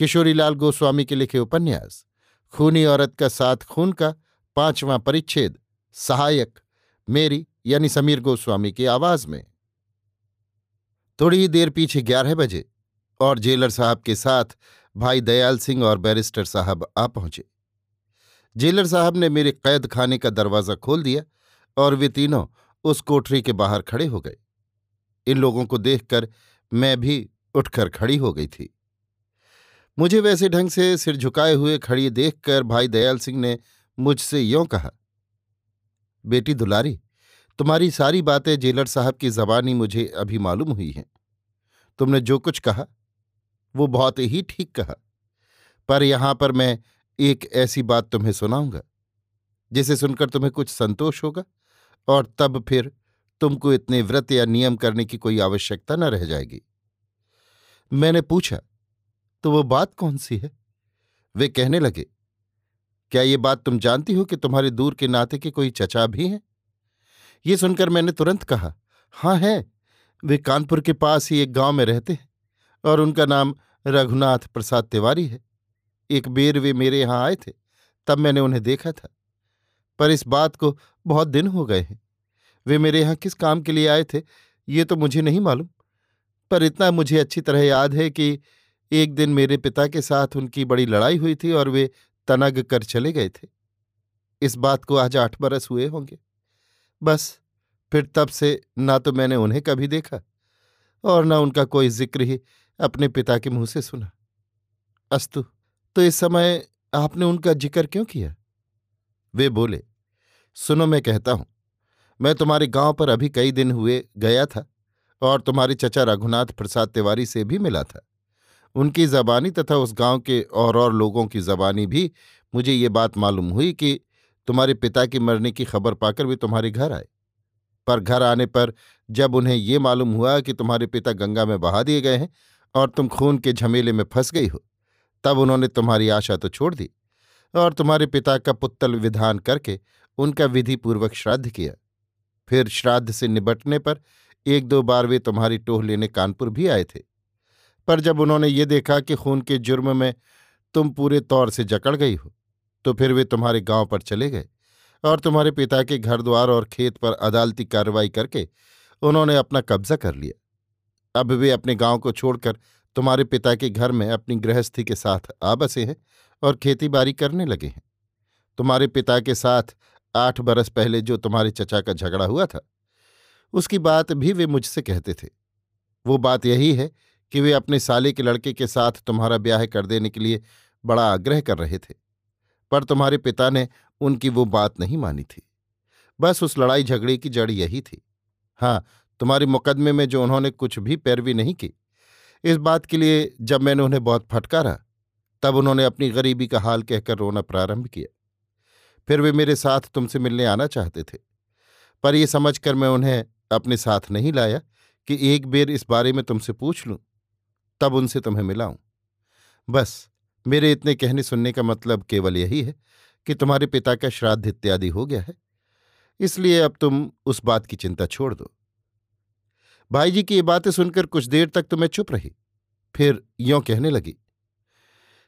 किशोरीलाल गोस्वामी के लिखे उपन्यास, खूनी औरत का साथ खून का पांचवां परिच्छेद, सहायक, मेरी यानी समीर गोस्वामी की आवाज़ में। थोड़ी ही देर पीछे ग्यारह बजे और जेलर साहब के साथ भाई दयाल सिंह और बैरिस्टर साहब आ पहुँचे। जेलर साहब ने मेरे कैद खाने का दरवाज़ा खोल दिया और वे तीनों उस कोठरी के बाहर खड़े हो गए। इन लोगों को देखकर मैं भी उठकर खड़ी हो गई थी। मुझे वैसे ढंग से सिर झुकाए हुए खड़ी देखकर भाई दयाल सिंह ने मुझसे यों कहा, बेटी दुलारी, तुम्हारी सारी बातें जेलर साहब की जबानी मुझे अभी मालूम हुई हैं। तुमने जो कुछ कहा, वो बहुत ही ठीक कहा। पर यहाँ पर मैं एक ऐसी बात तुम्हें सुनाऊँगा, जिसे सुनकर तुम्हें कुछ संतोष होगा और तब फिर तुमको इतने व्रत या नियम करने की कोई आवश्यकता न रह जाएगी। मैंने पूछा तो वो बात कौन सी है? वे कहने लगे, क्या ये बात तुम जानती हो कि तुम्हारे दूर के नाते के कोई चचा भी हैं? ये सुनकर मैंने तुरंत कहा हाँ है। वे कानपुर के पास ही एक गाँव में रहते हैं और उनका नाम रघुनाथ प्रसाद तिवारी है। एक बेर वे मेरे यहाँ आए थे, तब मैंने उन्हें देखा था। पर इस बात को बहुत दिन हो गए हैं। वे मेरे यहाँ किस काम के लिए आए थे, ये तो मुझे नहीं मालूम। पर इतना मुझे अच्छी तरह याद है कि एक दिन मेरे पिता के साथ उनकी बड़ी लड़ाई हुई थी और वे तनग कर चले गए थे। इस बात को आज आठ बरस हुए होंगे। बस, फिर तब से ना तो मैंने उन्हें कभी देखा और न उनका कोई ज़िक्र ही अपने पिता के मुँह से सुना। अस्तु तो इस समय आपने उनका ज़िक्र क्यों किया? वे बोले, सुनो, मैं कहता हूँ, मैं तुम्हारे गाँव पर अभी कई दिन हुए गया था और तुम्हारे चचा रघुनाथ प्रसाद तिवारी से भी मिला था। उनकी जबानी तथा उस गाँव के और और लोगों की जबानी भी मुझे ये बात मालूम हुई कि तुम्हारे पिता की मरने की खबर पाकर वे तुम्हारे घर आए। पर घर आने पर जब उन्हें ये मालूम हुआ कि तुम्हारे पिता गंगा में बहा दिए गए हैं और तुम खून के झमेले में फंस गई हो, तब उन्होंने तुम्हारी आशा तो छोड़ दी और तुम्हारे पिता का पुत्तल विधान करके उनका विधिपूर्वक श्राद्ध किया। फिर श्राद्ध से निबटने पर एक दो बार वे तुम्हारी टोह लेने कानपुर भी आए थे। पर जब उन्होंने ये देखा कि खून के जुर्म में तुम पूरे तौर से जकड़ गई हो तो फिर वे तुम्हारे गाँव पर चले गए और तुम्हारे पिता के घर द्वार और खेत पर अदालती कार्रवाई करके उन्होंने अपना कब्जा कर लिया। अब वे अपने गाँव को छोड़कर तुम्हारे पिता के घर में अपनी गृहस्थी के साथ आ बसे हैं और खेती बाड़ी करने लगे हैं। तुम्हारे पिता के साथ आठ बरस पहले जो तुम्हारे चचा का झगड़ा हुआ था, उसकी बात भी वे मुझसे कहते थे। वो बात यही है कि वे अपने साले के लड़के के साथ तुम्हारा ब्याह कर देने के लिए बड़ा आग्रह कर रहे थे, पर तुम्हारे पिता ने उनकी वो बात नहीं मानी थी। बस उस लड़ाई झगड़े की जड़ यही थी। हाँ तुम्हारे मुकदमे में जो उन्होंने कुछ भी पैरवी नहीं की, इस बात के लिए जब मैंने उन्हें बहुत फटकारा, तब उन्होंने अपनी गरीबी का हाल कहकर रोना प्रारंभ किया। फिर वे मेरे साथ तुमसे मिलने आना चाहते थे, पर यह समझकर मैं उन्हें अपने साथ नहीं लाया कि एक बेर इस बारे में तुमसे पूछ लूँ। तब उनसे तुम्हें मिलाऊं। बस, मेरे इतने कहने सुनने का मतलब केवल यही है कि तुम्हारे पिता का श्राद्ध इत्यादि हो गया है। इसलिए अब तुम उस बात की चिंता छोड़ दो। भाई जी की ये बातें सुनकर कुछ देर तक तो मैं चुप रही, फिर यों कहने लगी,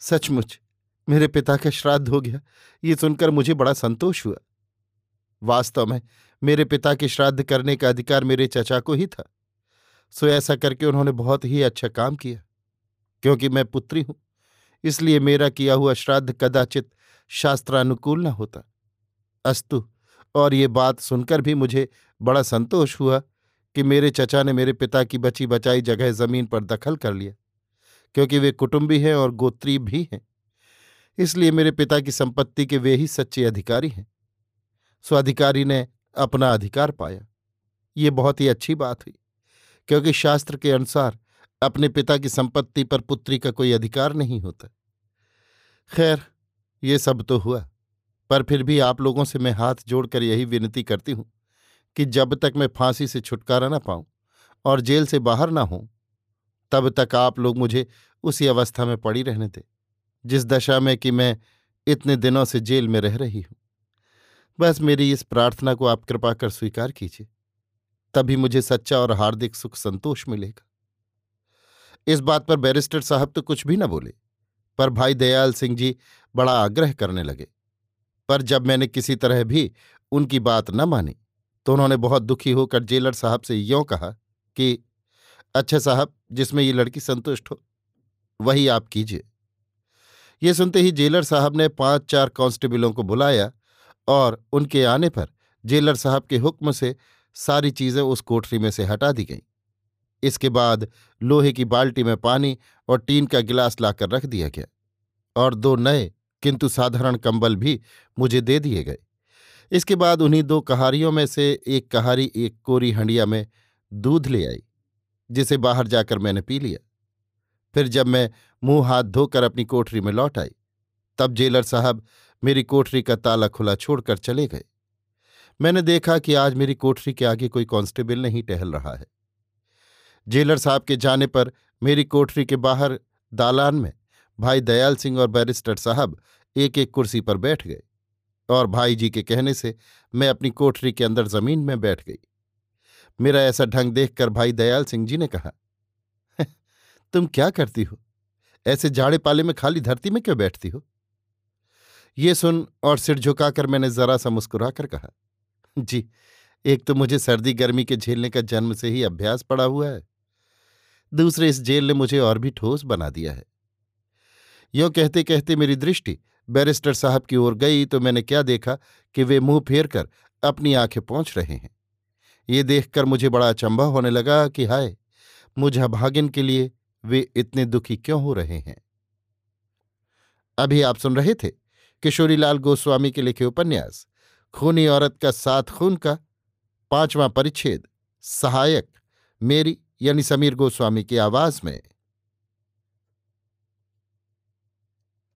सचमुच, मेरे पिता का श्राद्ध हो गया। ये सुनकर मुझे बड़ा संतोष हुआ। वास्तव में मेरे पिता के श्राद्ध करने का अधिकार मेरे चचा को ही था। सो ऐसा करके उन्होंने बहुत ही अच्छा काम किया। क्योंकि मैं पुत्री हूँ, इसलिए मेरा किया हुआ श्राद्ध कदाचित शास्त्रानुकूल न होता। अस्तु, और ये बात सुनकर भी मुझे बड़ा संतोष हुआ कि मेरे चचा ने मेरे पिता की बची बचाई जगह ज़मीन पर दखल कर लिया, क्योंकि वे कुटुंबी हैं और गोत्री भी हैं। इसलिए मेरे पिता की संपत्ति के वे ही सच्चे अधिकारी हैं। स्वाधिकारी ने अपना अधिकार पाया। ये बहुत ही अच्छी बात हुई। क्योंकि शास्त्र के अनुसार अपने पिता की संपत्ति पर पुत्री का कोई अधिकार नहीं होता। खैर, ये सब तो हुआ, पर फिर भी आप लोगों से मैं हाथ जोड़कर यही विनती करती हूँ कि जब तक मैं फांसी से छुटकारा ना पाऊँ और जेल से बाहर ना हूँ तब तक आप लोग मुझे उसी अवस्था में पड़ी रहने दें, जिस दशा में कि मैं इतने दिनों से जेल में रह रही हूँ। बस मेरी इस प्रार्थना को आप कृपा कर स्वीकार कीजिए। तभी मुझे सच्चा और हार्दिक सुख संतोष मिलेगा। इस बात पर बैरिस्टर साहब तो कुछ भी न बोले, पर भाई दयाल सिंह जी बड़ा आग्रह करने लगे। पर जब मैंने किसी तरह भी उनकी बात न मानी तो उन्होंने बहुत दुखी होकर जेलर साहब से यों कहा कि अच्छा साहब, जिसमें ये लड़की संतुष्ट हो, वही आप कीजिए। ये सुनते ही जेलर साहब ने पाँच चार कांस्टेबलों को बुलाया और उनके आने पर जेलर साहब के हुक्म से सारी चीज़ें उस कोठरी में से हटा दी गईं। इसके बाद लोहे की बाल्टी में पानी और टीन का गिलास लाकर रख दिया गया और दो नए, किंतु साधारण कंबल भी मुझे दे दिए गए। इसके बाद उन्हीं दो कहारियों में से एक कहारी एक कोरी हंडिया में दूध ले आई, जिसे बाहर जाकर मैंने पी लिया। फिर जब मैं मुँह हाथ धोकर अपनी कोठरी में लौट आई, तब जेलर साहब मेरी कोठरी का ताला खुला छोड़कर चले गए। मैंने देखा कि आज मेरी कोठरी के आगे कोई कांस्टेबल नहीं टहल रहा है। जेलर साहब के जाने पर मेरी कोठरी के बाहर दालान में भाई दयाल सिंह और बैरिस्टर साहब एक एक कुर्सी पर बैठ गए और भाई जी के कहने से मैं अपनी कोठरी के अंदर ज़मीन में बैठ गई। मेरा ऐसा ढंग देखकर भाई दयाल सिंह जी ने कहा तुम क्या करती हो? ऐसे जाड़े पाले में खाली धरती में क्यों बैठती हो? ये सुन और सिर झुकाकर मैंने जरा सा मुस्कुराकर कहा जी, एक तो मुझे सर्दी गर्मी के झेलने का जन्म से ही अभ्यास पड़ा हुआ है। दूसरे, इस जेल ने मुझे और भी ठोस बना दिया है। यो कहते कहते मेरी दृष्टि बैरिस्टर साहब की ओर गई तो मैंने क्या देखा कि वे मुँह फेर कर अपनी आँखें पहुँच रहे हैं। ये देखकर मुझे बड़ा अचंभा होने लगा कि हाय, मुझे भागिन के लिए वे इतने दुखी क्यों हो रहे हैं? अभी आप सुन रहे थे किशोरीलाल गोस्वामी के लिखे उपन्यास खूनी औरत का साथ खून का पांचवां परिच्छेद, सहायक, मेरी यानी समीर गोस्वामी की आवाज़ में।